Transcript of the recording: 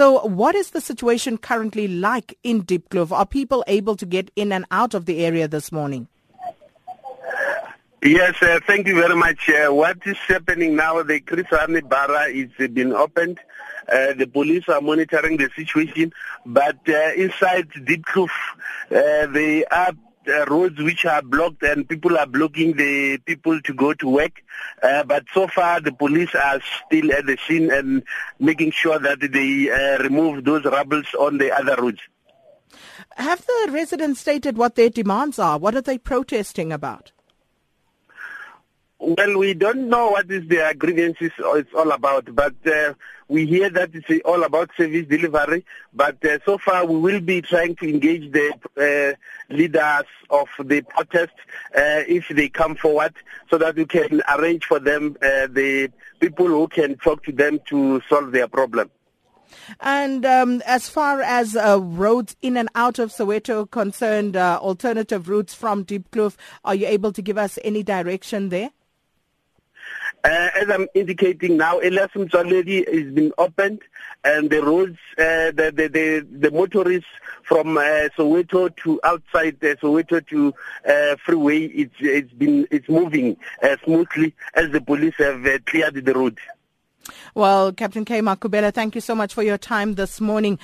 So, what is the situation currently like in Deep Diepkloof? Are people able to get in and out of the area this morning? Yes, uh, thank you very much. Uh, what is happening now, the Chris Hani Bara is uh, been opened. Uh, the police are monitoring the situation, but uh, inside Diepkloof, uh, they are uh, roads which are blocked and people are blocking the people to go to work. Uh, but so far the police are still at the scene and making sure that they uh, remove those rubbles on the other roads. Have the residents stated what their demands are? What are they protesting about? Well, we don't know what is their grievances it's all about, but uh, we hear that it's all about service delivery. But uh, so far, we will be trying to engage the uh, leaders of the protest uh, if they come forward, so that we can arrange for them uh, the people who can talk to them to solve their problem. And um, as far as uh, roads in and out of Soweto concerned, uh, alternative routes from Diepkloof, are you able to give us any direction there? Uh, as I'm indicating now, Elias already has been opened, and the roads, uh, the, the, the the motorists from uh, Soweto to outside uh, Soweto to uh, freeway, it's it's been it's moving uh, smoothly as the police have uh, cleared the road. Well, Captain K. Makubela, thank you so much for your time this morning.